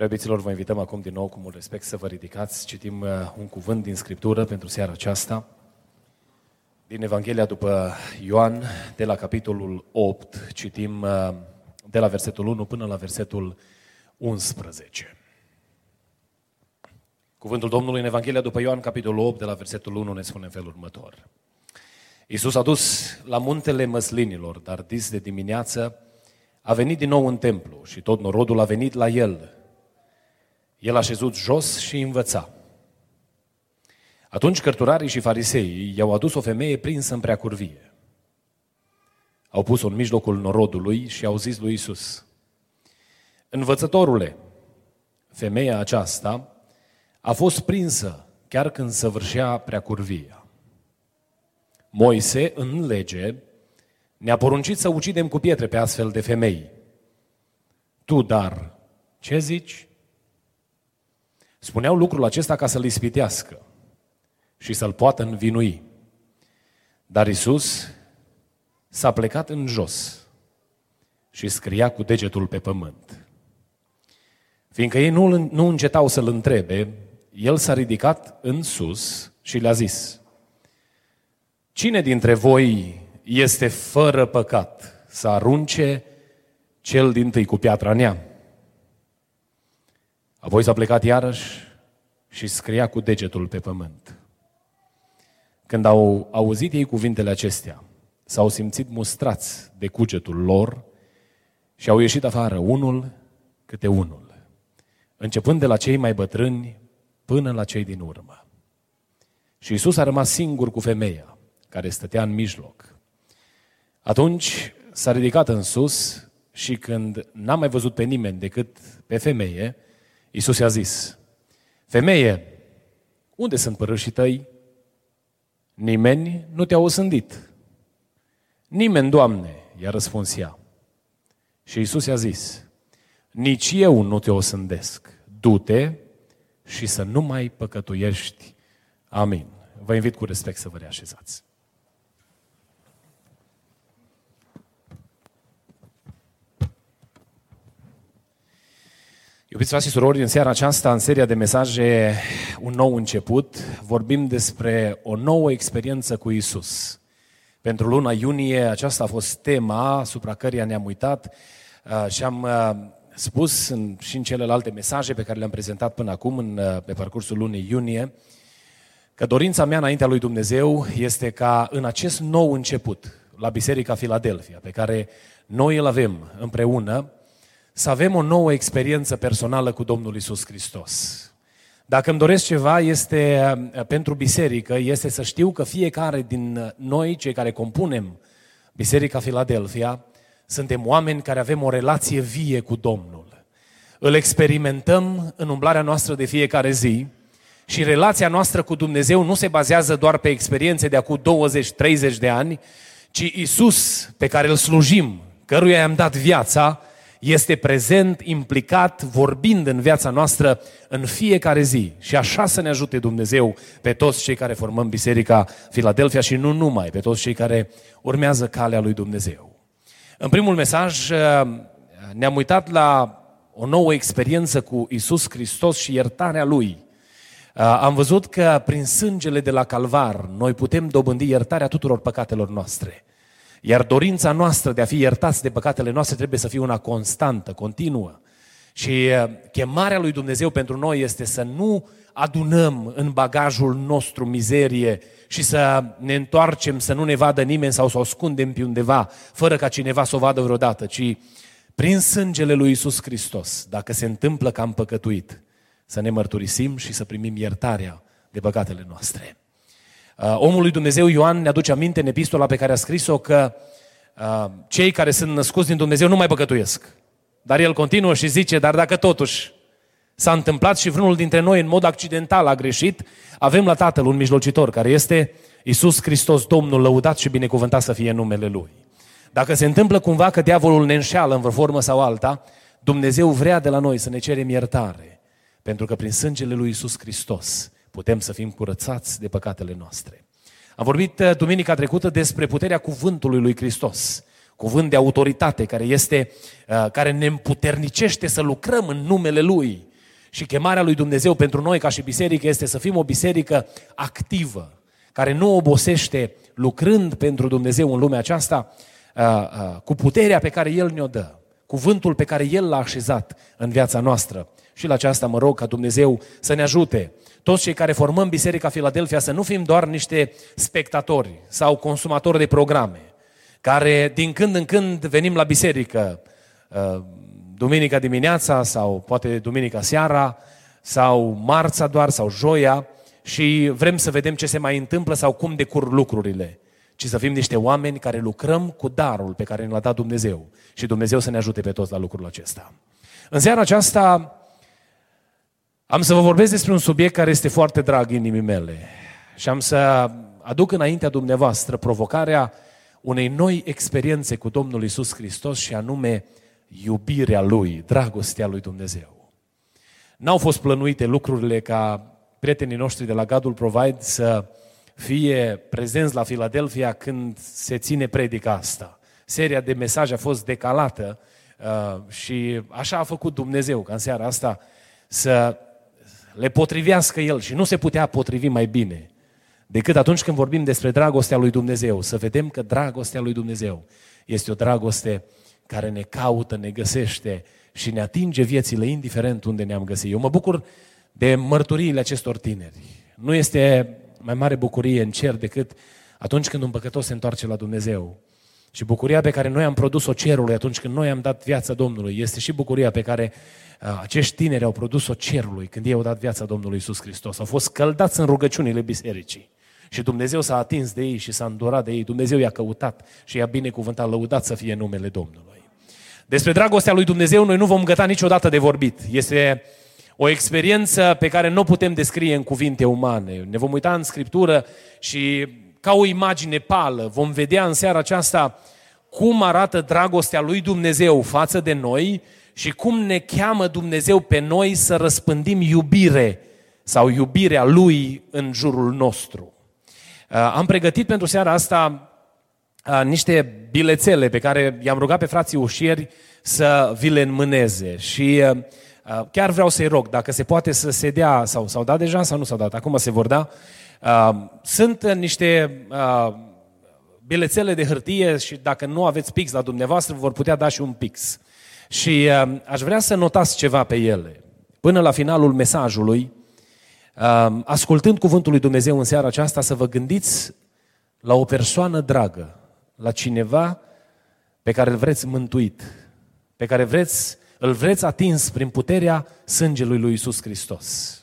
Preobiților, vă invităm acum din nou cu mult respect să vă ridicați. Citim uh, un cuvânt din Scriptură pentru seara aceasta. Din Evanghelia după Ioan, de la capitolul 8, citim uh, de la versetul 1 până la versetul 11. Cuvântul Domnului în Evanghelia după Ioan, capitolul 8, de la versetul 1, ne spune în felul următor. Iisus a dus la muntele măslinilor, dar dis de dimineață a venit din nou în templu și tot norodul a venit la el. El a șezut jos și învăța. Atunci cărturarii și fariseii i-au adus o femeie prinsă în preacurvie. Au pus-o în mijlocul norodului și au zis lui Isus: Învățătorule, femeia aceasta a fost prinsă chiar când săvârșea preacurvia. Moise, în lege, ne-a poruncit să ucidem cu pietre pe astfel de femei. Tu, dar, ce zici? Spuneau lucrul acesta ca să-l ispitească și să-l poată învinui. Dar Isus s-a plecat în jos și scria cu degetul pe pământ. Fiindcă ei nu, nu încetau să-l întrebe, el s-a ridicat în sus și le-a zis, Cine dintre voi este fără păcat să arunce cel din tâi cu piatra neam? Apoi s-a plecat iarăși și scria cu degetul pe pământ. Când au auzit ei cuvintele acestea, s-au simțit mustrați de cugetul lor și au ieșit afară unul câte unul, începând de la cei mai bătrâni până la cei din urmă. Și Isus a rămas singur cu femeia, care stătea în mijloc. Atunci s-a ridicat în sus și când n-a mai văzut pe nimeni decât pe femeie, Iisus i-a zis, femeie, unde sunt părâșii tăi? Nimeni nu te-a osândit. Nimeni, Doamne, i-a răspuns ea. Și Iisus i-a zis, nici eu nu te osândesc. Du-te și să nu mai păcătuiești. Amin. Vă invit cu respect să vă reașezați. Iubiți frate și surori, în seara aceasta, în seria de mesaje Un nou început, vorbim despre o nouă experiență cu Isus. Pentru luna iunie, aceasta a fost tema asupra căreia ne-am uitat uh, și am uh, spus în, și în celelalte mesaje pe care le-am prezentat până acum, în, uh, pe parcursul lunii iunie, că dorința mea înaintea lui Dumnezeu este ca în acest nou început, la Biserica Filadelfia, pe care noi îl avem împreună, să avem o nouă experiență personală cu Domnul Isus Hristos. Dacă îmi doresc ceva, este uh, pentru biserică, este să știu că fiecare din noi, cei care compunem Biserica Filadelfia, suntem oameni care avem o relație vie cu Domnul. Îl experimentăm în umblarea noastră de fiecare zi și relația noastră cu Dumnezeu nu se bazează doar pe experiențe de acum 20-30 de ani, ci Isus pe care îl slujim, căruia i-am dat viața, este prezent, implicat, vorbind în viața noastră în fiecare zi. Și așa să ne ajute Dumnezeu pe toți cei care formăm Biserica Filadelfia și nu numai, pe toți cei care urmează calea lui Dumnezeu. În primul mesaj uh, ne-am uitat la o nouă experiență cu Isus Hristos și iertarea Lui. Uh, am văzut că prin sângele de la Calvar noi putem dobândi iertarea tuturor păcatelor noastre. Iar dorința noastră de a fi iertați de păcatele noastre trebuie să fie una constantă, continuă. Și chemarea lui Dumnezeu pentru noi este să nu adunăm în bagajul nostru mizerie și să ne întoarcem, să nu ne vadă nimeni sau să o ascundem pe undeva, fără ca cineva să o vadă vreodată, ci prin sângele lui Isus Hristos, dacă se întâmplă că am păcătuit, să ne mărturisim și să primim iertarea de păcatele noastre. Uh, omul lui Dumnezeu Ioan ne aduce aminte în epistola pe care a scris-o că uh, cei care sunt născuți din Dumnezeu nu mai păcătuiesc. Dar el continuă și zice, dar dacă totuși s-a întâmplat și vreunul dintre noi în mod accidental a greșit, avem la Tatăl un mijlocitor care este Isus Hristos, Domnul, lăudat și binecuvântat să fie numele Lui. Dacă se întâmplă cumva că diavolul ne înșeală în vreo formă sau alta, Dumnezeu vrea de la noi să ne cerem iertare, pentru că prin sângele lui Isus Hristos putem să fim curățați de păcatele noastre. Am vorbit uh, duminica trecută despre puterea cuvântului lui Hristos, cuvânt de autoritate care, este, uh, care ne împuternicește să lucrăm în numele Lui. Și chemarea lui Dumnezeu pentru noi ca și biserică este să fim o biserică activă, care nu obosește lucrând pentru Dumnezeu în lumea aceasta uh, cu puterea pe care El ne-o dă, cuvântul pe care El l-a așezat în viața noastră. Și la aceasta mă rog ca Dumnezeu să ne ajute toți cei care formăm Biserica Filadelfia să nu fim doar niște spectatori sau consumatori de programe, care din când în când venim la biserică, uh, duminica dimineața sau poate duminica seara sau marța doar sau joia și vrem să vedem ce se mai întâmplă sau cum decur lucrurile, ci să fim niște oameni care lucrăm cu darul pe care ne l-a dat Dumnezeu și Dumnezeu să ne ajute pe toți la lucrul acesta. În seara aceasta am să vă vorbesc despre un subiect care este foarte drag inimii mele și am să aduc înaintea dumneavoastră provocarea unei noi experiențe cu Domnul Isus Hristos și anume iubirea Lui, dragostea Lui Dumnezeu. N-au fost plănuite lucrurile ca prietenii noștri de la Gadul Provide să fie prezenți la Filadelfia când se ține predica asta. Seria de mesaje a fost decalată uh, și așa a făcut Dumnezeu, ca în seara asta să le potrivească El și nu se putea potrivi mai bine decât atunci când vorbim despre dragostea lui Dumnezeu. Să vedem că dragostea lui Dumnezeu este o dragoste care ne caută, ne găsește și ne atinge viețile indiferent unde ne-am găsit. Eu mă bucur de mărturiile acestor tineri. Nu este mai mare bucurie în cer decât atunci când un păcătos se întoarce la Dumnezeu. Și bucuria pe care noi am produs-o cerului atunci când noi am dat viața Domnului este și bucuria pe care uh, acești tineri au produs-o cerului când ei au dat viața Domnului Isus Hristos. Au fost scăldați în rugăciunile bisericii. Și Dumnezeu s-a atins de ei și s-a îndurat de ei. Dumnezeu i-a căutat și i-a binecuvântat, lăudat să fie numele Domnului. Despre dragostea lui Dumnezeu noi nu vom găta niciodată de vorbit. Este o experiență pe care nu o putem descrie în cuvinte umane. Ne vom uita în Scriptură și ca o imagine pală vom vedea în seara aceasta cum arată dragostea lui Dumnezeu față de noi și cum ne cheamă Dumnezeu pe noi să răspândim iubire sau iubirea Lui în jurul nostru. Uh, am pregătit pentru seara asta uh, niște bilețele pe care i-am rugat pe frații ușieri să vi le înmâneze și uh, chiar vreau să-i rog, dacă se poate să se dea, sau s-au dat deja sau nu s-au dat, acum se vor da, sunt niște bilețele de hârtie și dacă nu aveți pix la dumneavoastră, vor putea da și un pix. Și aș vrea să notați ceva pe ele. Până la finalul mesajului, ascultând cuvântul lui Dumnezeu în seara aceasta, să vă gândiți la o persoană dragă, la cineva pe care îl vreți mântuit, pe care vreți, îl vreți atins prin puterea sângelui lui Isus Hristos.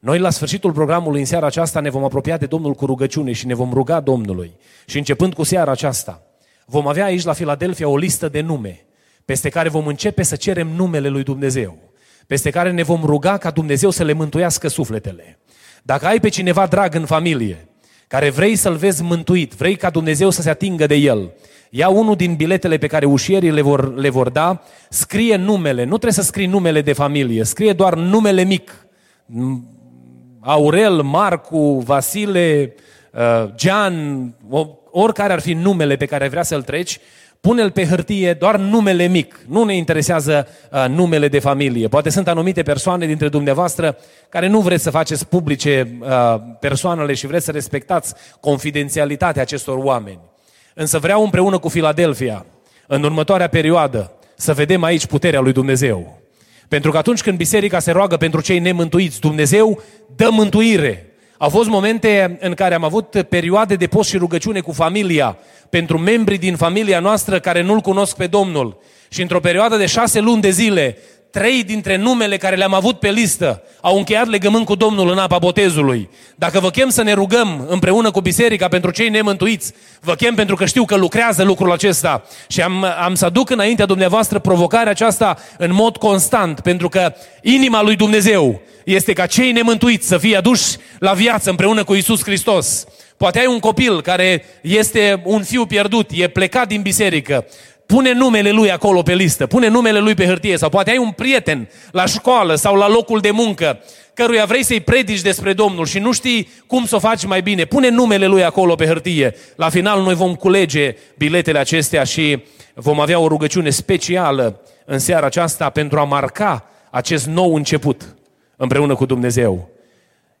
Noi la sfârșitul programului în seara aceasta ne vom apropia de Domnul cu rugăciune și ne vom ruga Domnului. Și începând cu seara aceasta, vom avea aici la Filadelfia o listă de nume, peste care vom începe să cerem numele lui Dumnezeu, peste care ne vom ruga ca Dumnezeu să le mântuiască sufletele. Dacă ai pe cineva drag în familie, care vrei să-l vezi mântuit, vrei ca Dumnezeu să se atingă de el, ia unul din biletele pe care ușierii le vor, le vor da, scrie numele, nu trebuie să scrii numele de familie, scrie doar numele mic, Aurel, Marcu, Vasile, uh, Gian, oricare ar fi numele pe care vrea să-l treci, pune-l pe hârtie doar numele mic. Nu ne interesează uh, numele de familie. Poate sunt anumite persoane dintre dumneavoastră care nu vreți să faceți publice uh, persoanele și vreți să respectați confidențialitatea acestor oameni. Însă vreau împreună cu Filadelfia, în următoarea perioadă, să vedem aici puterea lui Dumnezeu. Pentru că atunci când biserica se roagă pentru cei nemântuiți, Dumnezeu dă mântuire. Au fost momente în care am avut perioade de post și rugăciune cu familia, pentru membrii din familia noastră care nu-L cunosc pe Domnul. Și într-o perioadă de șase luni de zile, trei dintre numele care le-am avut pe listă au încheiat legământ cu Domnul în apa botezului. Dacă vă chem să ne rugăm împreună cu biserica pentru cei nemântuiți, vă chem pentru că știu că lucrează lucrul acesta și am, am să aduc înaintea dumneavoastră provocarea aceasta în mod constant, pentru că inima lui Dumnezeu este ca cei nemântuiți să fie aduși la viață împreună cu Isus Hristos. Poate ai un copil care este un fiu pierdut, e plecat din biserică, pune numele lui acolo pe listă, pune numele lui pe hârtie sau poate ai un prieten la școală sau la locul de muncă căruia vrei să-i predici despre Domnul și nu știi cum să o faci mai bine, pune numele lui acolo pe hârtie. La final noi vom culege biletele acestea și vom avea o rugăciune specială în seara aceasta pentru a marca acest nou început împreună cu Dumnezeu.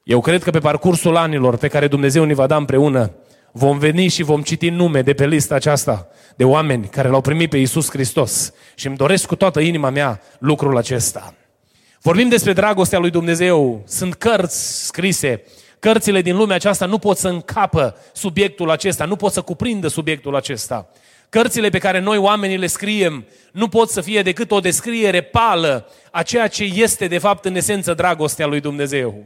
Eu cred că pe parcursul anilor pe care Dumnezeu ne va da împreună, vom veni și vom citi nume de pe lista aceasta de oameni care l-au primit pe Iisus Hristos. Și îmi doresc cu toată inima mea lucrul acesta. Vorbim despre dragostea lui Dumnezeu. Sunt cărți scrise. Cărțile din lumea aceasta nu pot să încapă subiectul acesta, nu pot să cuprindă subiectul acesta. Cărțile pe care noi oamenii le scriem nu pot să fie decât o descriere pală a ceea ce este de fapt în esență dragostea lui Dumnezeu.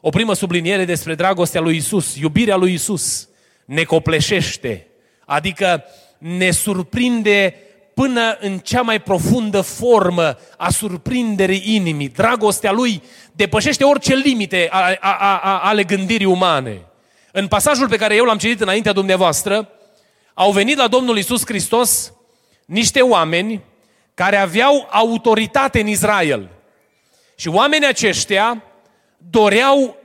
O primă subliniere despre dragostea lui Isus, iubirea lui Isus ne copleșește, adică ne surprinde până în cea mai profundă formă a surprinderii inimii. Dragostea lui depășește orice limite ale a, a, a, ale gândirii umane. În pasajul pe care eu l-am citit înaintea dumneavoastră, au venit la Domnul Isus Hristos niște oameni care aveau autoritate în Israel. Și oamenii aceștia doreau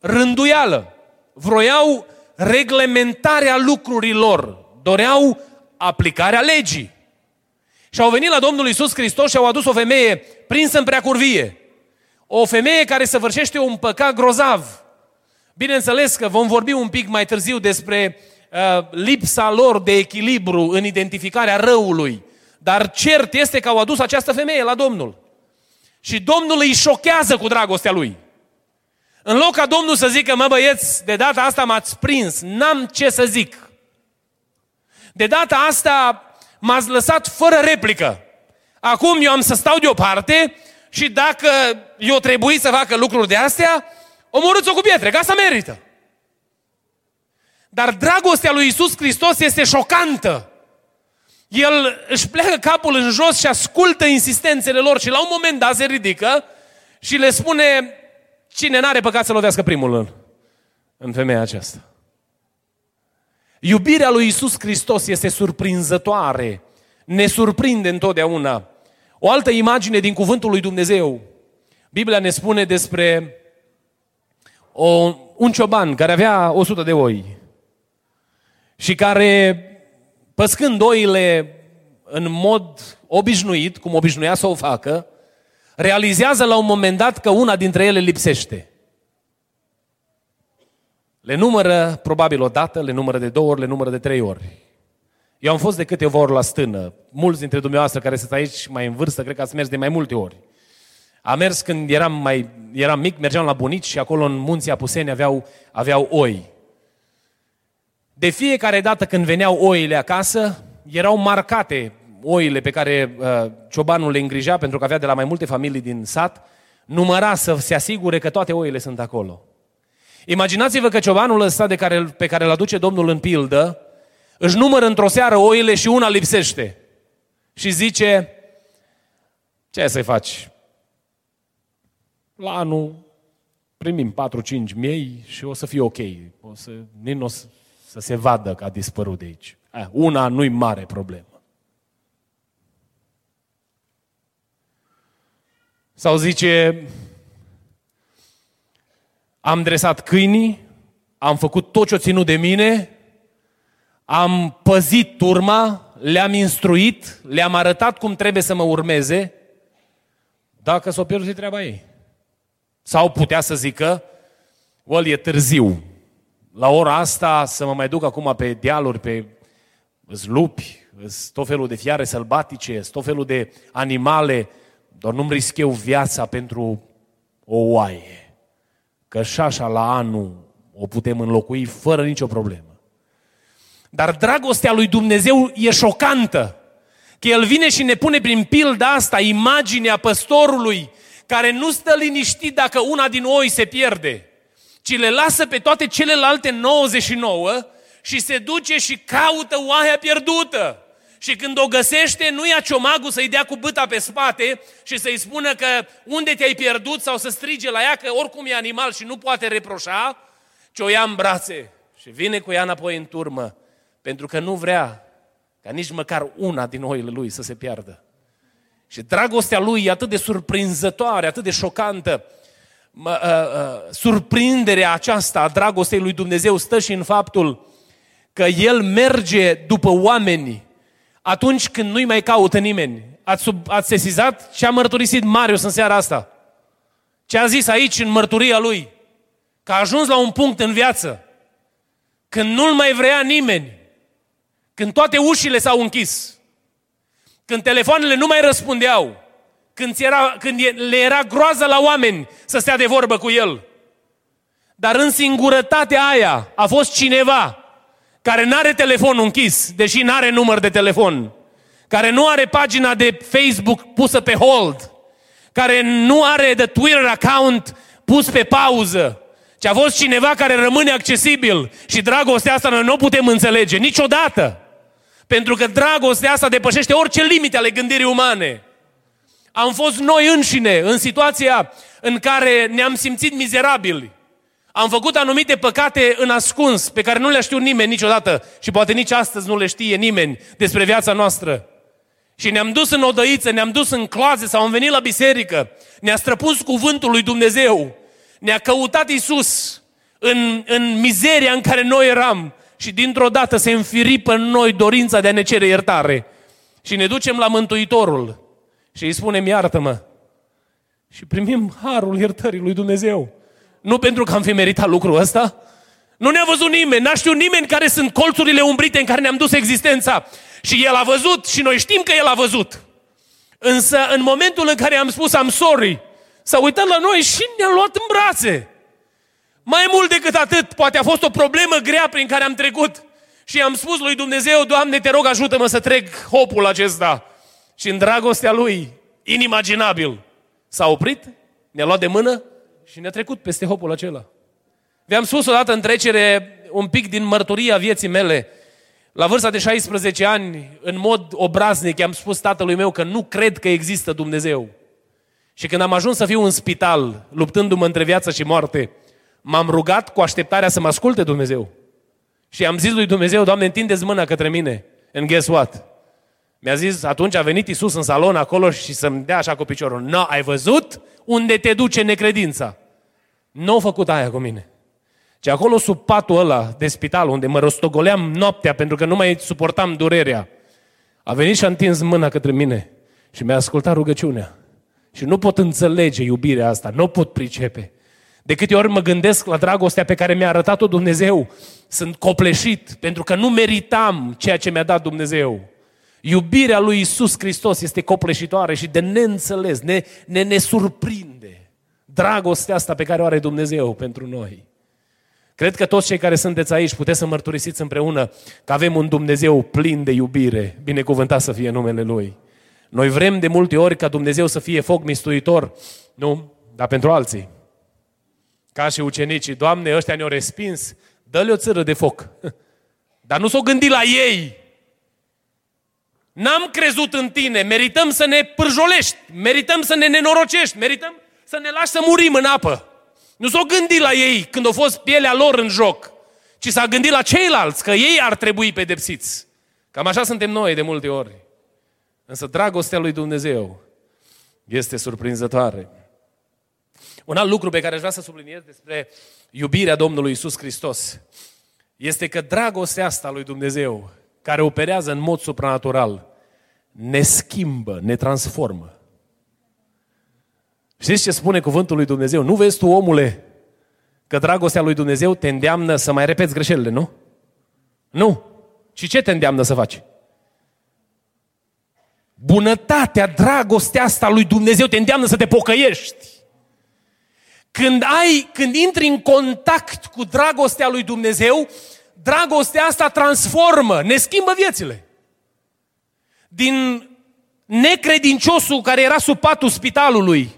rânduială, vroiau reglementarea lucrurilor, doreau aplicarea legii. Și au venit la Domnul Isus Hristos și au adus o femeie prinsă în preacurvie. O femeie care săvârșește un păcat grozav. Bineînțeles că vom vorbi un pic mai târziu despre uh, lipsa lor de echilibru în identificarea răului. Dar cert este că au adus această femeie la Domnul. Și Domnul îi șochează cu dragostea lui. În loc ca Domnul să zică, mă băieți, de data asta m-ați prins, n-am ce să zic. De data asta m-ați lăsat fără replică. Acum eu am să stau deoparte și dacă eu trebuie să facă lucruri de astea, omorâți-o cu pietre, ca să merită. Dar dragostea lui Isus Hristos este șocantă. El își pleacă capul în jos și ascultă insistențele lor și la un moment dat se ridică și le spune, Cine n-are păcat să lovească primul în, în femeia aceasta? Iubirea lui Isus Hristos este surprinzătoare. Ne surprinde întotdeauna. O altă imagine din cuvântul lui Dumnezeu. Biblia ne spune despre o, un cioban care avea 100 de oi și care, păscând oile în mod obișnuit, cum obișnuia să o facă, realizează la un moment dat că una dintre ele lipsește. Le numără probabil o dată, le numără de două ori, le numără de trei ori. Eu am fost de câteva ori la stână. Mulți dintre dumneavoastră care sunt aici mai în vârstă, cred că ați mers de mai multe ori. Am mers când eram, mai, eram mic, mergeam la bunici și acolo în munții Apuseni aveau, aveau oi. De fiecare dată când veneau oile acasă, erau marcate oile pe care uh, ciobanul le îngrija, pentru că avea de la mai multe familii din sat, număra să se asigure că toate oile sunt acolo. Imaginați-vă că ciobanul ăsta de care, pe care îl aduce Domnul în pildă, își numără într-o seară oile și una lipsește. Și zice, ce să-i faci? La anul primim 4-5 miei și o să fie ok. O să, nici o să, să se vadă că a dispărut de aici. Eh, una nu-i mare problemă. Sau zice, am dresat câinii, am făcut tot ce-o ținut de mine, am păzit turma, le-am instruit, le-am arătat cum trebuie să mă urmeze, dacă s-o pierdut treaba ei. Sau putea să zică, well, e târziu. La ora asta să mă mai duc acum pe dealuri, pe lupi, tot felul de fiare sălbatice, tot felul de animale doar nu-mi risc eu viața pentru o oaie. Că și așa la anul o putem înlocui fără nicio problemă. Dar dragostea lui Dumnezeu e șocantă. Că El vine și ne pune prin pilda asta imaginea păstorului care nu stă liniștit dacă una din oi se pierde, ci le lasă pe toate celelalte 99 și se duce și caută oaia pierdută. Și când o găsește, nu ia ciomagul să-i dea cu băta pe spate și să-i spună că unde te-ai pierdut sau să strige la ea că oricum e animal și nu poate reproșa, ci o ia în brațe și vine cu ea înapoi în turmă, pentru că nu vrea ca nici măcar una din oile lui să se piardă. Și dragostea lui e atât de surprinzătoare, atât de șocantă. Mă, uh, uh, surprinderea aceasta a dragostei lui Dumnezeu stă și în faptul că El merge după oameni atunci când nu-i mai caută nimeni. Ați, sub, ați sesizat ce a mărturisit Marius în seara asta? Ce a zis aici în mărturia lui? Că a ajuns la un punct în viață când nu-l mai vrea nimeni, când toate ușile s-au închis, când telefoanele nu mai răspundeau, când, era, când le era groază la oameni să stea de vorbă cu el. Dar în singurătatea aia a fost cineva care nu are telefonul închis, deși nu are număr de telefon, care nu are pagina de Facebook pusă pe hold, care nu are de Twitter account pus pe pauză, ci a fost cineva care rămâne accesibil și dragostea asta noi nu o putem înțelege niciodată. Pentru că dragostea asta depășește orice limite ale gândirii umane. Am fost noi înșine în situația în care ne-am simțit mizerabili. Am făcut anumite păcate în ascuns, pe care nu le știu nimeni niciodată și poate nici astăzi nu le știe nimeni despre viața noastră. Și ne-am dus în odăiță, ne-am dus în cloaze sau am venit la biserică, ne-a străpus cuvântul lui Dumnezeu, ne-a căutat Isus în, în mizeria în care noi eram și dintr-o dată se înfiripă în noi dorința de a ne cere iertare. Și ne ducem la Mântuitorul și îi spunem, iartă-mă. Și primim harul iertării lui Dumnezeu. Nu pentru că am fi meritat lucrul ăsta. Nu ne-a văzut nimeni, n-a știut nimeni care sunt colțurile umbrite în care ne-am dus existența. Și El a văzut și noi știm că El a văzut. Însă în momentul în care am spus am sorry, s-a uitat la noi și ne-a luat în brațe. Mai mult decât atât, poate a fost o problemă grea prin care am trecut. Și am spus lui Dumnezeu, Doamne, te rog, ajută-mă să trec hopul acesta. Și în dragostea Lui, inimaginabil, s-a oprit, ne-a luat de mână și ne-a trecut peste hopul acela. Vi-am spus odată în trecere un pic din mărturia vieții mele. La vârsta de 16 ani, în mod obraznic, i-am spus tatălui meu că nu cred că există Dumnezeu. Și când am ajuns să fiu în spital, luptându-mă între viață și moarte, m-am rugat cu așteptarea să mă asculte Dumnezeu. Și am zis lui Dumnezeu, Doamne, întindeți mâna către mine. And guess what? Mi-a zis, atunci a venit Isus în salon acolo și să-mi dea așa cu piciorul. Nu, no, ai văzut unde te duce necredința? Nu au făcut aia cu mine. Și acolo sub patul ăla de spital, unde mă rostogoleam noaptea pentru că nu mai suportam durerea, a venit și a întins mâna către mine și mi-a ascultat rugăciunea. Și nu pot înțelege iubirea asta, nu pot pricepe. De câte ori mă gândesc la dragostea pe care mi-a arătat-o Dumnezeu, sunt copleșit pentru că nu meritam ceea ce mi-a dat Dumnezeu. Iubirea lui Isus Hristos este copleșitoare și de neînțeles, ne, ne, ne surprinde dragostea asta pe care o are Dumnezeu pentru noi. Cred că toți cei care sunteți aici puteți să mărturisiți împreună că avem un Dumnezeu plin de iubire, binecuvântat să fie numele Lui. Noi vrem de multe ori ca Dumnezeu să fie foc mistuitor, nu, dar pentru alții. Ca și ucenicii, Doamne, ăștia ne-au respins, dă-le o țără de foc. Dar nu s-o gândi la ei. N-am crezut în tine, merităm să ne pârjolești, merităm să ne nenorocești, merităm să ne lași să murim în apă. Nu s-o gândi la ei când a fost pielea lor în joc, ci s-a gândit la ceilalți, că ei ar trebui pedepsiți. Cam așa suntem noi de multe ori. Însă dragostea lui Dumnezeu este surprinzătoare. Un alt lucru pe care aș vrea să subliniez despre iubirea Domnului Isus Hristos este că dragostea asta lui Dumnezeu, care operează în mod supranatural, ne schimbă, ne transformă. Știți ce spune cuvântul lui Dumnezeu? Nu vezi tu, omule, că dragostea lui Dumnezeu te îndeamnă să mai repeți greșelile, nu? Nu. Și ce te îndeamnă să faci? Bunătatea, dragostea asta lui Dumnezeu te îndeamnă să te pocăiești. Când ai, când intri în contact cu dragostea lui Dumnezeu, dragostea asta transformă, ne schimbă viețile. Din necredinciosul care era sub patul spitalului,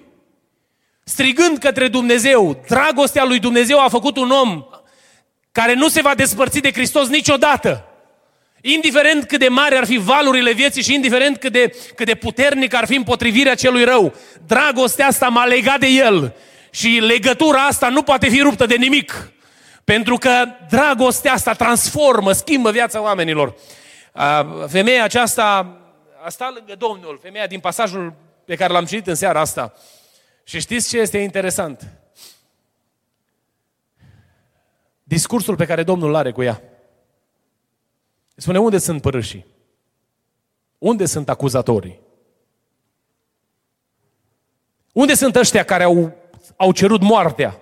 strigând către Dumnezeu, dragostea lui Dumnezeu a făcut un om care nu se va despărți de Hristos niciodată. Indiferent cât de mari ar fi valurile vieții și indiferent cât de, cât de puternic ar fi împotrivirea celui rău, dragostea asta m-a legat de el și legătura asta nu poate fi ruptă de nimic. Pentru că dragostea asta transformă, schimbă viața oamenilor. Femeia aceasta a stat lângă Domnul, femeia din pasajul pe care l-am citit în seara asta. Și știți ce este interesant? Discursul pe care Domnul îl are cu ea. Spune, unde sunt părâșii? Unde sunt acuzatorii? Unde sunt ăștia care au, au cerut moartea?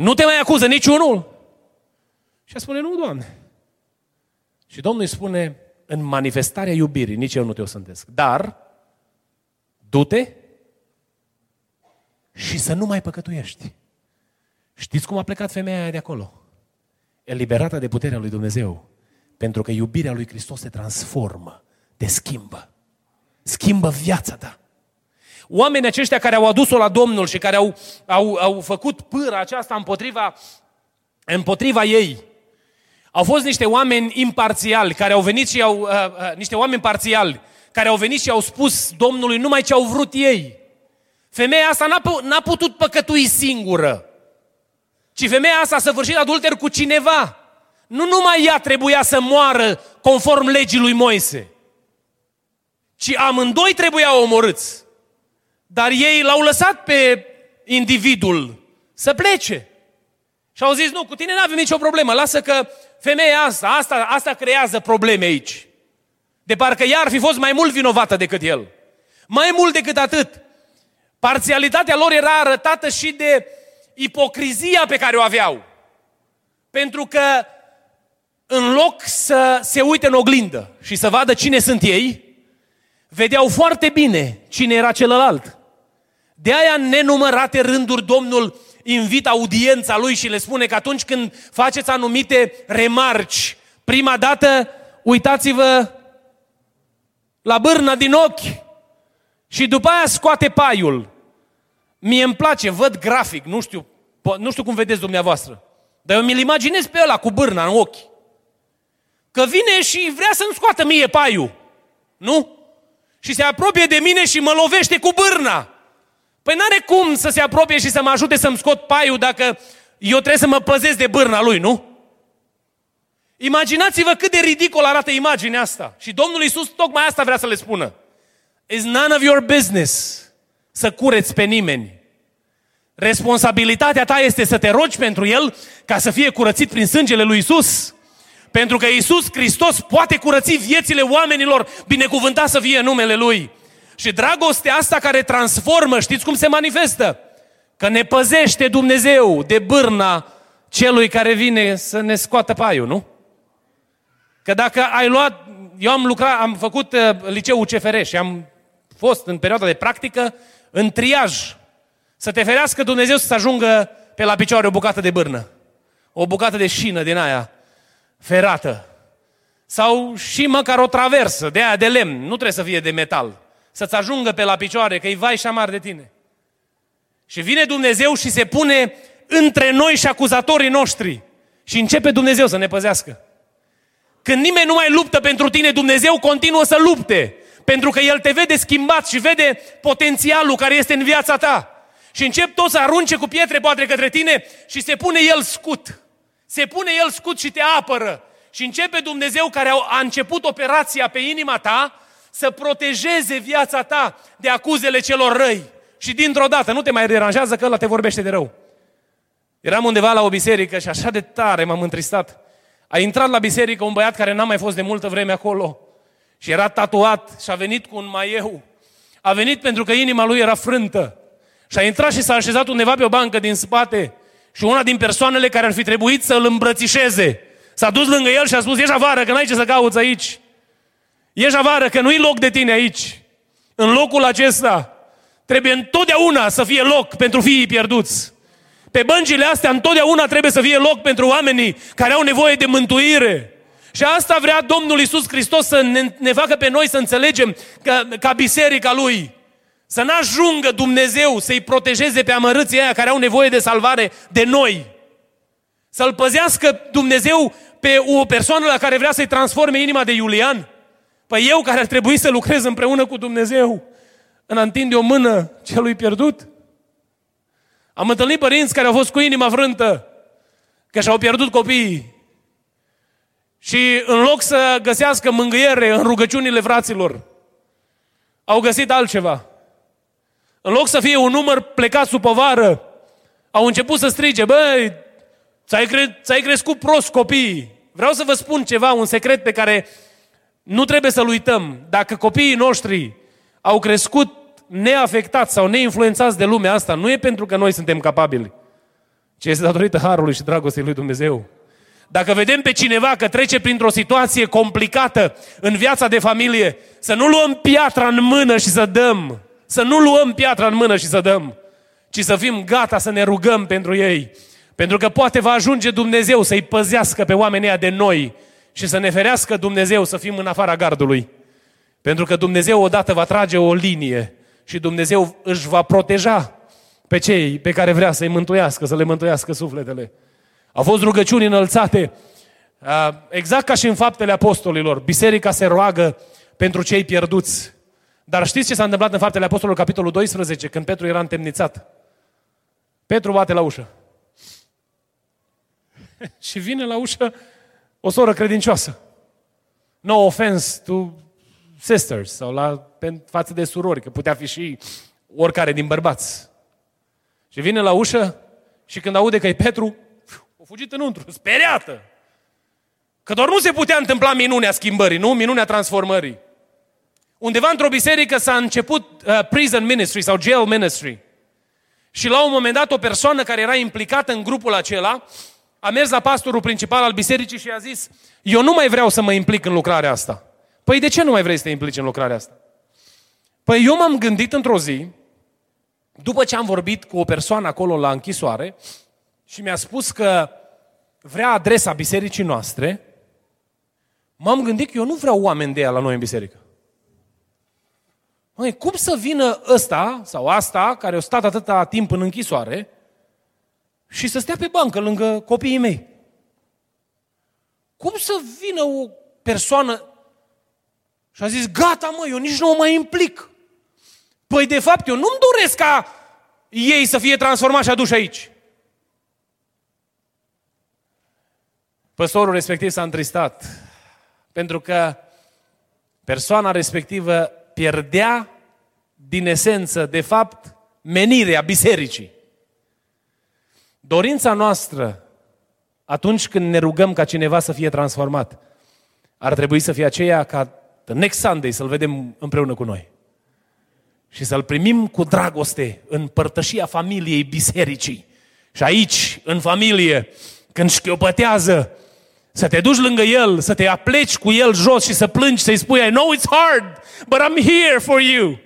Nu te mai acuză niciunul? Și spune, nu, Doamne. Și Domnul îi spune, în manifestarea iubirii, nici eu nu te osândesc. Dar, du-te și să nu mai păcătuiești. Știți cum a plecat femeia aia de acolo? Eliberată de puterea lui Dumnezeu. Pentru că iubirea lui Hristos te transformă, te schimbă. Schimbă viața ta. Oamenii aceștia care au adus-o la Domnul și care au, au, au făcut pâra aceasta împotriva, împotriva ei, au fost niște oameni imparțiali care au venit și au, uh, uh, niște oameni parțiali care au venit și au spus Domnului numai ce au vrut ei. Femeia asta n-a, n-a putut păcătui singură, ci femeia asta a săvârșit adulter cu cineva. Nu numai ea trebuia să moară conform legii lui Moise, ci amândoi trebuiau omorâți. Dar ei l-au lăsat pe individul să plece. Și au zis, nu, cu tine nu avem nicio problemă, lasă că femeia asta, asta, asta creează probleme aici. De parcă ea ar fi fost mai mult vinovată decât el. Mai mult decât atât, parțialitatea lor era arătată și de ipocrizia pe care o aveau. Pentru că în loc să se uite în oglindă și să vadă cine sunt ei, vedeau foarte bine cine era celălalt. De aia, în nenumărate rânduri, Domnul invită audiența lui și le spune că atunci când faceți anumite remarci, prima dată uitați-vă la bârna din ochi și după aia scoate paiul. Mie îmi place, văd grafic, nu știu, nu știu cum vedeți dumneavoastră, dar eu mi-l imaginez pe ăla cu bârna în ochi. Că vine și vrea să-mi scoată mie paiul. Nu? Și se apropie de mine și mă lovește cu bârna. Păi n-are cum să se apropie și să mă ajute să-mi scot paiul dacă eu trebuie să mă păzesc de bârna lui, nu? Imaginați-vă cât de ridicol arată imaginea asta. Și Domnul Iisus tocmai asta vrea să le spună. It's none of your business să cureți pe nimeni. Responsabilitatea ta este să te rogi pentru el ca să fie curățit prin sângele lui Isus. Pentru că Isus Hristos poate curăți viețile oamenilor, binecuvântat să fie numele Lui. Și dragostea asta care transformă, știți cum se manifestă? Că ne păzește Dumnezeu de bârna celui care vine să ne scoată paiul, nu? Că dacă ai luat, eu am lucrat, am făcut uh, liceul CFR și am fost în perioada de practică în triaj. Să te ferească Dumnezeu să ajungă pe la picioare o bucată de bârnă. O bucată de șină din aia ferată. Sau și măcar o traversă de aia de lemn, nu trebuie să fie de metal să-ți ajungă pe la picioare, că-i vai și amar de tine. Și vine Dumnezeu și se pune între noi și acuzatorii noștri. Și începe Dumnezeu să ne păzească. Când nimeni nu mai luptă pentru tine, Dumnezeu continuă să lupte. Pentru că El te vede schimbat și vede potențialul care este în viața ta. Și încep tot să arunce cu pietre poate către tine și se pune El scut. Se pune El scut și te apără. Și începe Dumnezeu care a început operația pe inima ta să protejeze viața ta de acuzele celor răi. Și dintr-o dată, nu te mai deranjează că ăla te vorbește de rău. Eram undeva la o biserică și așa de tare m-am întristat. A intrat la biserică un băiat care n-a mai fost de multă vreme acolo și era tatuat și a venit cu un maieu. A venit pentru că inima lui era frântă. Și a intrat și s-a așezat undeva pe o bancă din spate și una din persoanele care ar fi trebuit să îl îmbrățișeze s-a dus lângă el și a spus, ieși afară, că n-ai ce să cauți aici. Ieși afară, că nu-i loc de tine aici. În locul acesta trebuie întotdeauna să fie loc pentru fiii pierduți. Pe băncile astea întotdeauna trebuie să fie loc pentru oamenii care au nevoie de mântuire. Și asta vrea Domnul Isus Hristos să ne, ne facă pe noi să înțelegem ca, ca biserica Lui. Să n-ajungă Dumnezeu să-i protejeze pe amărâții aia care au nevoie de salvare de noi. Să-L păzească Dumnezeu pe o persoană la care vrea să-i transforme inima de Iulian. Păi eu care ar trebui să lucrez împreună cu Dumnezeu în a întinde o mână celui pierdut? Am întâlnit părinți care au fost cu inima vrântă, că și-au pierdut copiii. Și în loc să găsească mângâiere în rugăciunile fraților, au găsit altceva. În loc să fie un număr plecat sub povară, au început să strige, băi, ți-ai, cre- ți-ai crescut prost copiii. Vreau să vă spun ceva, un secret pe care nu trebuie să-l uităm. Dacă copiii noștri au crescut neafectați sau neinfluențați de lumea asta, nu e pentru că noi suntem capabili, ci este datorită harului și dragostei lui Dumnezeu. Dacă vedem pe cineva că trece printr-o situație complicată în viața de familie, să nu luăm piatra în mână și să dăm. Să nu luăm piatra în mână și să dăm, ci să fim gata să ne rugăm pentru ei. Pentru că poate va ajunge Dumnezeu să-i păzească pe oamenii de noi și să ne ferească Dumnezeu să fim în afara gardului. Pentru că Dumnezeu odată va trage o linie și Dumnezeu își va proteja pe cei pe care vrea să-i mântuiască, să le mântuiască sufletele. Au fost rugăciuni înălțate, exact ca și în faptele apostolilor. Biserica se roagă pentru cei pierduți. Dar știți ce s-a întâmplat în faptele apostolilor, capitolul 12, când Petru era întemnițat? Petru bate la ușă. și vine la ușă o soră credincioasă. No offense to sisters sau la, față de surori, că putea fi și oricare din bărbați. Și vine la ușă și când aude că e Petru, a fugit înăuntru, speriată. Că doar nu se putea întâmpla minunea schimbării, nu? Minunea transformării. Undeva într-o biserică s-a început uh, prison ministry sau jail ministry. Și la un moment dat o persoană care era implicată în grupul acela a mers la pastorul principal al bisericii și a zis eu nu mai vreau să mă implic în lucrarea asta. Păi de ce nu mai vrei să te implici în lucrarea asta? Păi eu m-am gândit într-o zi, după ce am vorbit cu o persoană acolo la închisoare și mi-a spus că vrea adresa bisericii noastre, m-am gândit că eu nu vreau oameni de ea la noi în biserică. Măi, cum să vină ăsta sau asta, care a stat atâta timp în închisoare, și să stea pe bancă lângă copiii mei? Cum să vină o persoană și a zis, gata mă, eu nici nu mă mai implic. Păi de fapt eu nu-mi doresc ca ei să fie transformați și aduși aici. Păstorul respectiv s-a întristat pentru că persoana respectivă pierdea din esență, de fapt, menirea bisericii. Dorința noastră, atunci când ne rugăm ca cineva să fie transformat, ar trebui să fie aceea ca the next Sunday să-l vedem împreună cu noi. Și să-l primim cu dragoste în părtășia familiei bisericii. Și aici, în familie, când șchiopătează, să te duci lângă el, să te apleci cu el jos și să plângi, să-i spui, I know it's hard, but I'm here for you.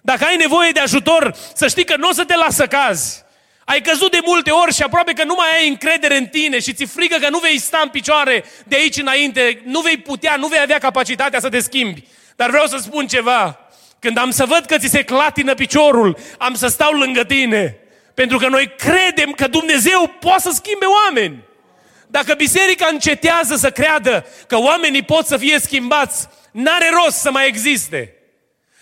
Dacă ai nevoie de ajutor, să știi că nu o să te lasă cazi. Ai căzut de multe ori și aproape că nu mai ai încredere în tine și ți frică că nu vei sta în picioare de aici înainte, nu vei putea, nu vei avea capacitatea să te schimbi. Dar vreau să spun ceva. Când am să văd că ți se clatină piciorul, am să stau lângă tine. Pentru că noi credem că Dumnezeu poate să schimbe oameni. Dacă biserica încetează să creadă că oamenii pot să fie schimbați, n-are rost să mai existe.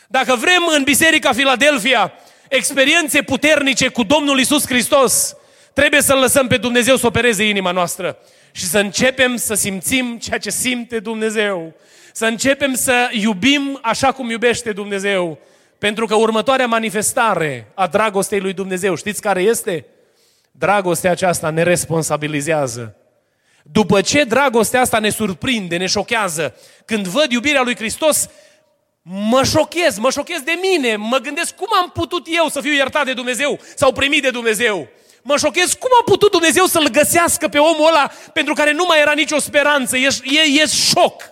Dacă vrem în Biserica Filadelfia experiențe puternice cu Domnul Isus Hristos, trebuie să-L lăsăm pe Dumnezeu să opereze inima noastră și să începem să simțim ceea ce simte Dumnezeu. Să începem să iubim așa cum iubește Dumnezeu. Pentru că următoarea manifestare a dragostei lui Dumnezeu, știți care este? Dragostea aceasta ne responsabilizează. După ce dragostea asta ne surprinde, ne șochează, când văd iubirea lui Hristos, mă șochez, mă șochez de mine, mă gândesc cum am putut eu să fiu iertat de Dumnezeu sau primit de Dumnezeu. Mă șochez cum a putut Dumnezeu să-l găsească pe omul ăla pentru care nu mai era nicio speranță. E, e, e șoc.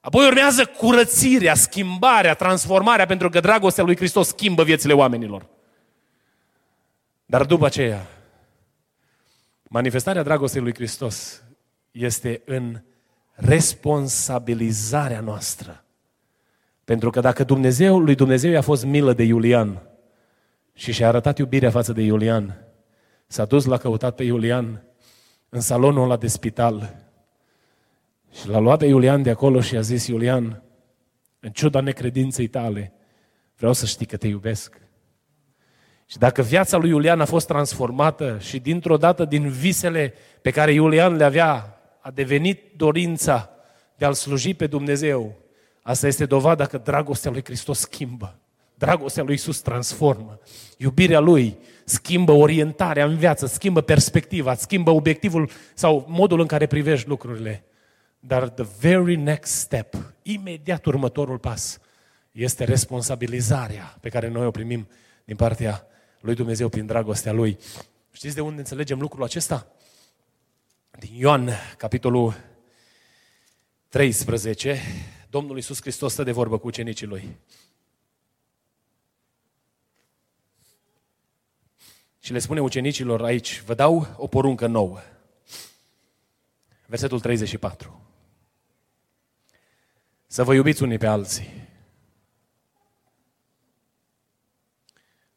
Apoi urmează curățirea, schimbarea, transformarea, pentru că dragostea lui Hristos schimbă viețile oamenilor. Dar după aceea, manifestarea dragostei lui Hristos este în responsabilizarea noastră. Pentru că dacă Dumnezeu, lui Dumnezeu i-a fost milă de Iulian și și-a arătat iubirea față de Iulian, s-a dus, l-a căutat pe Iulian în salonul ăla de spital și l-a luat pe Iulian de acolo și a zis, Iulian, în ciuda necredinței tale, vreau să știi că te iubesc. Și dacă viața lui Iulian a fost transformată și dintr-o dată din visele pe care Iulian le avea, a devenit dorința de a-L sluji pe Dumnezeu, asta este dovada că dragostea lui Hristos schimbă. Dragostea lui Isus transformă. Iubirea lui schimbă orientarea în viață, schimbă perspectiva, schimbă obiectivul sau modul în care privești lucrurile. Dar the very next step, imediat următorul pas, este responsabilizarea pe care noi o primim din partea lui Dumnezeu prin dragostea lui. Știți de unde înțelegem lucrul acesta? Din Ioan, capitolul 13, Domnul Iisus Hristos stă de vorbă cu ucenicii lui. Și le spune ucenicilor aici, vă dau o poruncă nouă. Versetul 34. Să vă iubiți unii pe alții.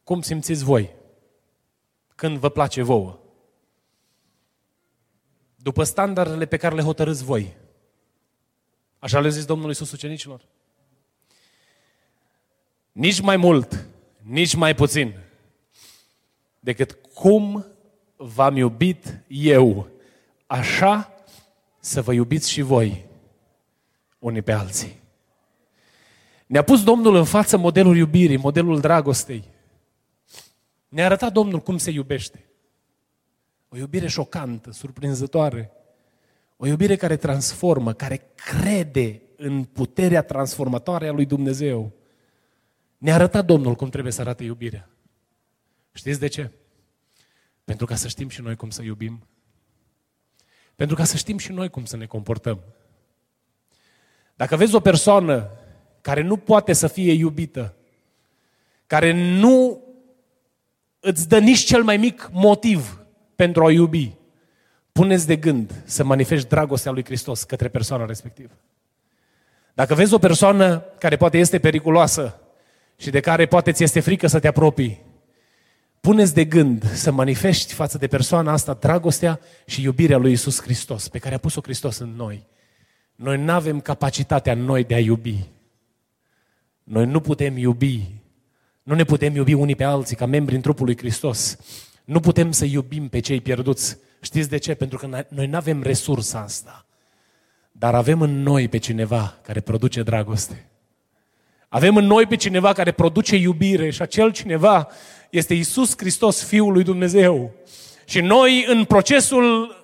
Cum simțiți voi? Când vă place vouă? După standardele pe care le hotărâți voi. Așa le zis Domnul Iisus ucenicilor. Nici mai mult, nici mai puțin decât cum v-am iubit eu, așa să vă iubiți și voi unii pe alții. Ne-a pus Domnul în față modelul iubirii, modelul dragostei. Ne-a arătat Domnul cum se iubește. O iubire șocantă, surprinzătoare. O iubire care transformă, care crede în puterea transformatoare a lui Dumnezeu. Ne-a arătat Domnul cum trebuie să arate iubirea. Știți de ce? Pentru ca să știm și noi cum să iubim. Pentru ca să știm și noi cum să ne comportăm. Dacă vezi o persoană care nu poate să fie iubită, care nu îți dă nici cel mai mic motiv pentru a iubi, puneți de gând să manifesti dragostea lui Hristos către persoana respectivă. Dacă vezi o persoană care poate este periculoasă și de care poate ți este frică să te apropii, puneți de gând să manifesti față de persoana asta dragostea și iubirea lui Isus Hristos, pe care a pus-o Hristos în noi. Noi nu avem capacitatea noi de a iubi. Noi nu putem iubi. Nu ne putem iubi unii pe alții ca membri în trupul lui Hristos. Nu putem să iubim pe cei pierduți. Știți de ce? Pentru că noi nu avem resursa asta. Dar avem în noi pe cineva care produce dragoste. Avem în noi pe cineva care produce iubire și acel cineva este Isus Hristos, Fiul lui Dumnezeu. Și noi, în procesul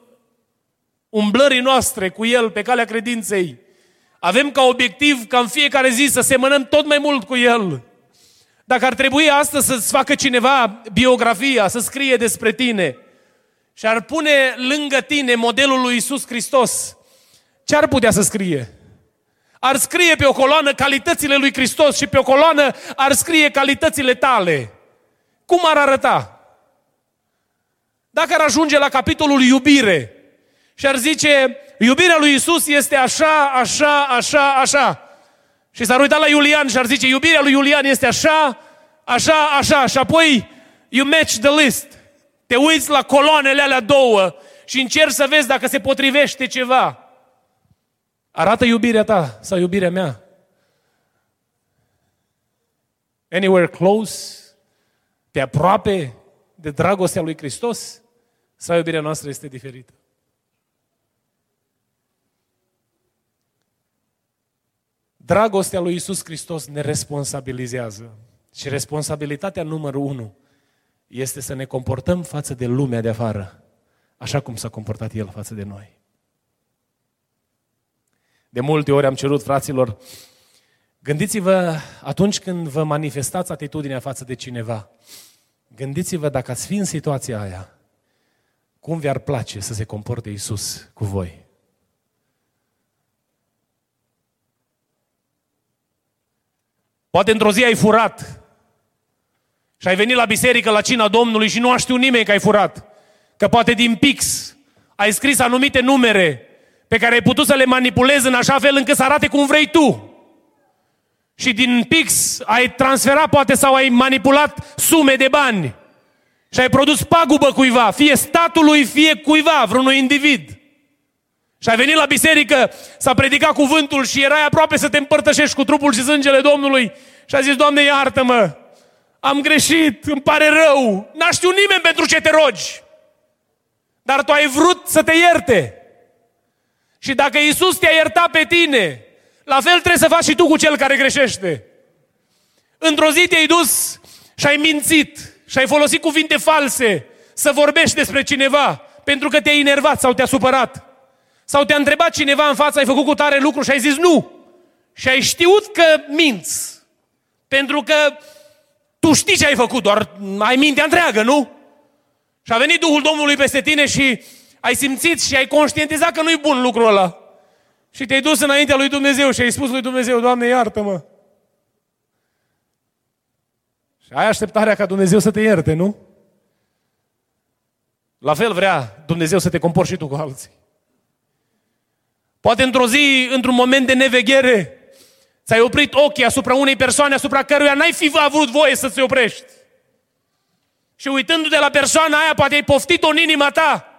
umblării noastre cu El pe calea credinței, avem ca obiectiv ca în fiecare zi să semănăm tot mai mult cu El. Dacă ar trebui astăzi să-ți facă cineva biografia, să scrie despre tine și ar pune lângă tine modelul lui Isus Hristos, ce ar putea să scrie? Ar scrie pe o coloană calitățile lui Hristos și pe o coloană ar scrie calitățile tale. Cum ar arăta? Dacă ar ajunge la capitolul iubire și ar zice, iubirea lui Isus este așa, așa, așa, așa. Și s-ar uita la Iulian și ar zice, iubirea lui Iulian este așa, așa, așa. Și apoi, you match the list. Te uiți la coloanele alea două și încerci să vezi dacă se potrivește ceva. Arată iubirea ta sau iubirea mea. Anywhere close, pe aproape de dragostea lui Hristos, sau iubirea noastră este diferită? Dragostea lui Isus Hristos ne responsabilizează. Și responsabilitatea numărul unu este să ne comportăm față de lumea de afară, așa cum s-a comportat El față de noi. De multe ori am cerut fraților, gândiți-vă atunci când vă manifestați atitudinea față de cineva, gândiți-vă dacă ați fi în situația aia, cum vi-ar place să se comporte Isus cu voi. Poate într-o zi ai furat și ai venit la biserică la cina Domnului și nu a știut nimeni că ai furat. Că poate din pix ai scris anumite numere pe care ai putut să le manipulezi în așa fel încât să arate cum vrei tu. Și din pix ai transferat poate sau ai manipulat sume de bani. Și ai produs pagubă cuiva, fie statului, fie cuiva, vreunui individ. Și ai venit la biserică, s-a predicat cuvântul și erai aproape să te împărtășești cu trupul și sângele Domnului. Și a zis, Doamne, iartă-mă, am greșit, îmi pare rău, n-a știut nimeni pentru ce te rogi. Dar tu ai vrut să te ierte. Și dacă Isus te-a iertat pe tine, la fel trebuie să faci și tu cu cel care greșește. Într-o zi te-ai dus și ai mințit și ai folosit cuvinte false să vorbești despre cineva pentru că te-ai enervat sau te-a supărat. Sau te-a întrebat cineva în față, ai făcut cu tare lucru și ai zis nu. Și ai știut că minți. Pentru că tu știi ce ai făcut, doar ai mintea întreagă, nu? Și a venit Duhul Domnului peste tine și ai simțit și ai conștientizat că nu-i bun lucrul ăla. Și te-ai dus înaintea lui Dumnezeu și ai spus lui Dumnezeu, Doamne, iartă-mă. Și ai așteptarea ca Dumnezeu să te ierte, nu? La fel vrea Dumnezeu să te comporți și tu cu alții. Poate într-o zi, într-un moment de neveghere, ți-ai oprit ochii asupra unei persoane asupra căruia n-ai fi avut voie să-ți oprești. Și uitându-te la persoana aia, poate ai poftit-o în inima ta.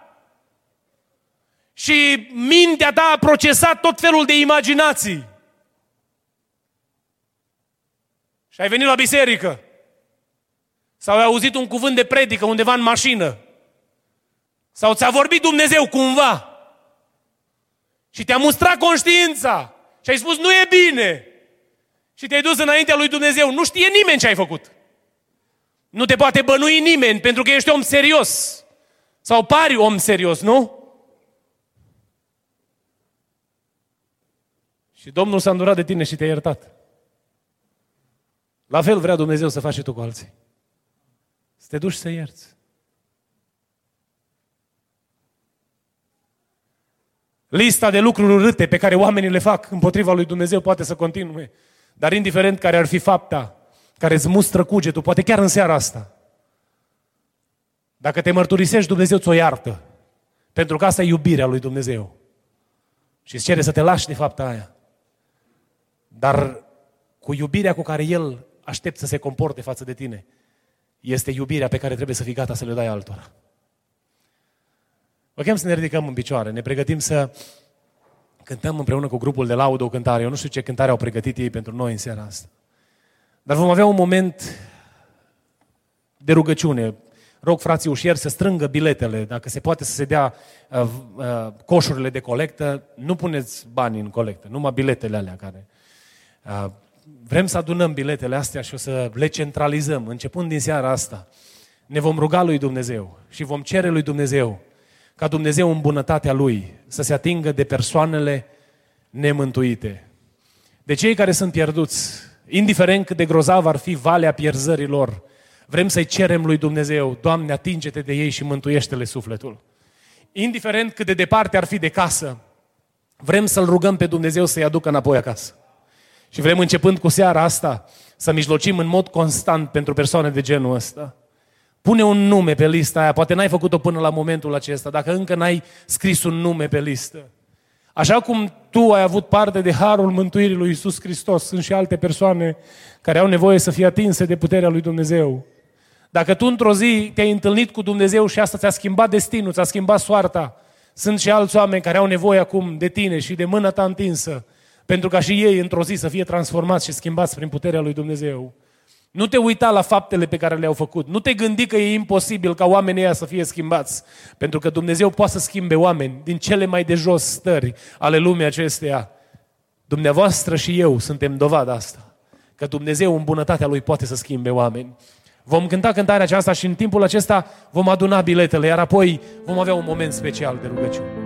Și mintea ta a procesat tot felul de imaginații. Și ai venit la biserică. Sau ai auzit un cuvânt de predică undeva în mașină. Sau ți-a vorbit Dumnezeu cumva. Și te-a mustrat conștiința. Și ai spus, nu e bine. Și te-ai dus înaintea lui Dumnezeu. Nu știe nimeni ce ai făcut. Nu te poate bănui nimeni pentru că ești om serios. Sau pari om serios, nu? Și Domnul s-a îndurat de tine și te-a iertat. La fel vrea Dumnezeu să faci și tu cu alții. Să te duci să ierți. Lista de lucruri urâte pe care oamenii le fac împotriva lui Dumnezeu poate să continue. Dar indiferent care ar fi fapta care îți mustră cugetul, poate chiar în seara asta, dacă te mărturisești, Dumnezeu ți-o iartă. Pentru că asta e iubirea lui Dumnezeu. Și îți cere să te lași de fapta aia. Dar cu iubirea cu care El aștept să se comporte față de tine, este iubirea pe care trebuie să fii gata să le dai altora. Vă chem să ne ridicăm în picioare, ne pregătim să cântăm împreună cu grupul de laudă o cântare. Eu nu știu ce cântare au pregătit ei pentru noi în seara asta. Dar vom avea un moment de rugăciune. Rog frații ușieri să strângă biletele, dacă se poate să se dea uh, uh, coșurile de colectă, nu puneți bani în colectă, numai biletele alea care... Uh, vrem să adunăm biletele astea și o să le centralizăm. Începând din seara asta, ne vom ruga lui Dumnezeu și vom cere lui Dumnezeu ca Dumnezeu în bunătatea Lui să se atingă de persoanele nemântuite. De cei care sunt pierduți, indiferent cât de grozav ar fi valea pierzărilor, vrem să-i cerem lui Dumnezeu, Doamne, atinge-te de ei și mântuiește-le sufletul. Indiferent cât de departe ar fi de casă, vrem să-L rugăm pe Dumnezeu să-i aducă înapoi acasă. Și vrem, începând cu seara asta, să mijlocim în mod constant pentru persoane de genul ăsta. Pune un nume pe lista aia, poate n-ai făcut-o până la momentul acesta, dacă încă n-ai scris un nume pe listă. Așa cum tu ai avut parte de harul mântuirii lui Isus Hristos, sunt și alte persoane care au nevoie să fie atinse de puterea lui Dumnezeu. Dacă tu într-o zi te-ai întâlnit cu Dumnezeu și asta ți-a schimbat destinul, ți-a schimbat soarta, sunt și alți oameni care au nevoie acum de tine și de mâna ta întinsă, pentru ca și ei într-o zi să fie transformați și schimbați prin puterea lui Dumnezeu. Nu te uita la faptele pe care le-au făcut. Nu te gândi că e imposibil ca oamenii ăia să fie schimbați. Pentru că Dumnezeu poate să schimbe oameni din cele mai de jos stări ale lumii acesteia. Dumneavoastră și eu suntem dovada asta. Că Dumnezeu în bunătatea Lui poate să schimbe oameni. Vom cânta cântarea aceasta și în timpul acesta vom aduna biletele, iar apoi vom avea un moment special de rugăciune.